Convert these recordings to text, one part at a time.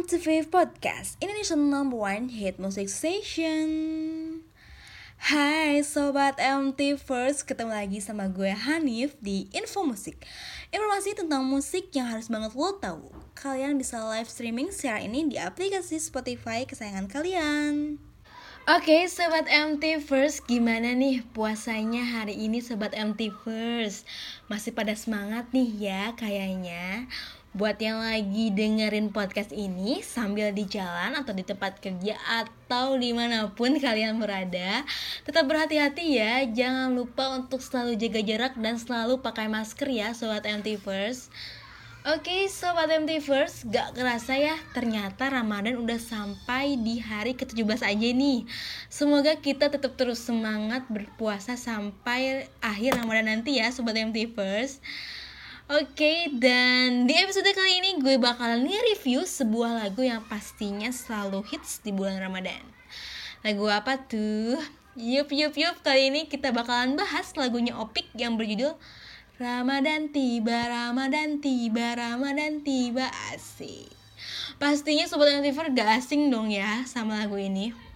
MTV Podcast, Indonesia number one hit music station. Hai Sobat MT First, ketemu lagi sama gue Hanif di Info Musik Informasi tentang musik yang harus banget lo tahu. Kalian bisa live streaming secara ini di aplikasi Spotify kesayangan kalian. Oke Sobat MT First, gimana nih puasanya hari ini Sobat MT First? Masih pada semangat nih ya kayaknya Buat yang lagi dengerin podcast ini sambil di jalan atau di tempat kerja atau di mana pun kalian berada, tetap berhati-hati ya. Jangan lupa untuk selalu jaga jarak dan selalu pakai masker ya, sobat MT First. Oke, sobat MT First, gak kerasa ya, ternyata Ramadan udah sampai di hari ke-17 aja nih. Semoga kita tetap terus semangat berpuasa sampai akhir Ramadan nanti ya, sobat MT First. Oke, dan di episode kali ini gue bakalan nge-review sebuah lagu yang pastinya selalu hits di bulan Ramadan. Lagu apa tuh? Yup, yup, yup, kali ini kita bakalan bahas lagunya Opik yang berjudul Ramadan tiba, Ramadan tiba, Ramadan tiba, asik. Pastinya Sobat Antiver gak asing dong ya sama lagu ini.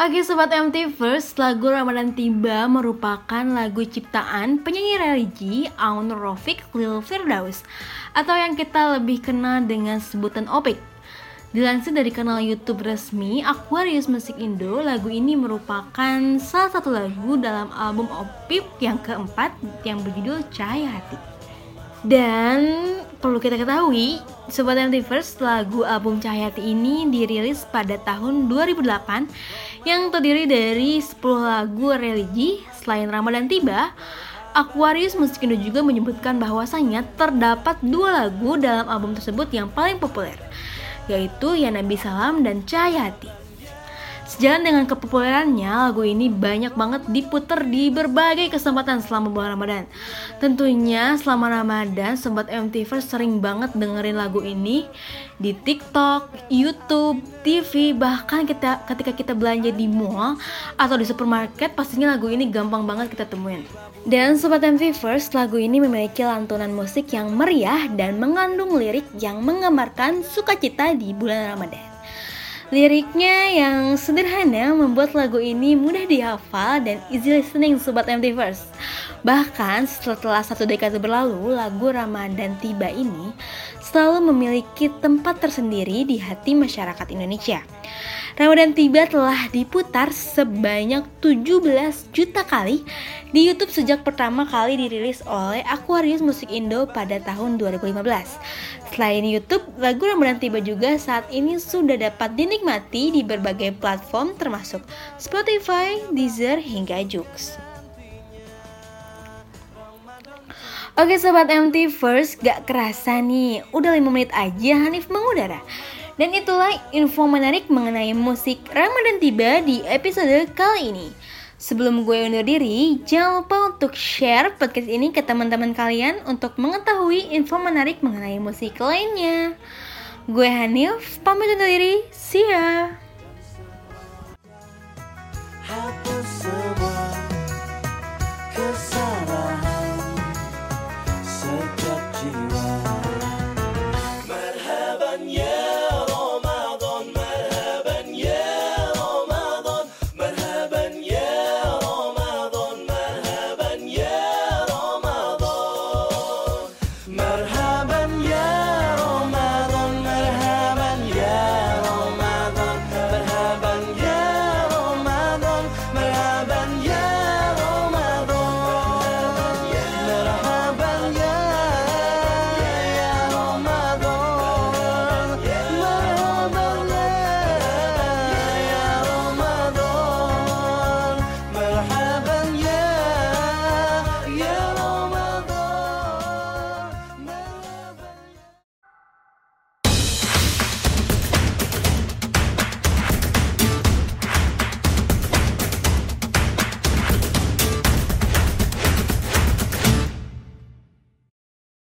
Oke Sobat MT First, lagu Ramadan Tiba merupakan lagu ciptaan penyanyi religi Aun Rofik Lil Firdaus atau yang kita lebih kenal dengan sebutan Opik. Dilansir dari kanal YouTube resmi Aquarius Music Indo, lagu ini merupakan salah satu lagu dalam album Opik yang keempat yang berjudul Cahaya Hati. Dan perlu kita ketahui, Sobat First, lagu album Cahyati ini dirilis pada tahun 2008 yang terdiri dari 10 lagu religi selain Ramadan tiba. Aquarius Musik Indo juga menyebutkan bahwasanya terdapat dua lagu dalam album tersebut yang paling populer, yaitu Ya Nabi Salam dan Cahaya Hati. Sejalan dengan kepopulerannya, lagu ini banyak banget diputer di berbagai kesempatan selama bulan Ramadan. Tentunya selama Ramadan, Sobat MTV sering banget dengerin lagu ini di TikTok, YouTube, TV, bahkan kita ketika kita belanja di mall atau di supermarket, pastinya lagu ini gampang banget kita temuin. Dan Sobat MV First, lagu ini memiliki lantunan musik yang meriah dan mengandung lirik yang menggambarkan sukacita di bulan Ramadan. Liriknya yang sederhana membuat lagu ini mudah dihafal dan easy listening Sobat MT First. Bahkan setelah satu dekade berlalu, lagu Ramadan Tiba ini selalu memiliki tempat tersendiri di hati masyarakat Indonesia. Ramadan Tiba telah diputar sebanyak 17 juta kali di YouTube sejak pertama kali dirilis oleh Aquarius Musik Indo pada tahun 2015. Selain YouTube, lagu Ramadan Tiba juga saat ini sudah dapat dinikmati di berbagai platform termasuk Spotify, Deezer, hingga Joox. Oke sobat MT First, gak kerasa nih, udah 5 menit aja Hanif mengudara. Dan itulah info menarik mengenai musik Ramadan tiba di episode kali ini. Sebelum gue undur diri, jangan lupa untuk share podcast ini ke teman-teman kalian untuk mengetahui info menarik mengenai musik lainnya. Gue Hanif, pamit undur diri, see ya!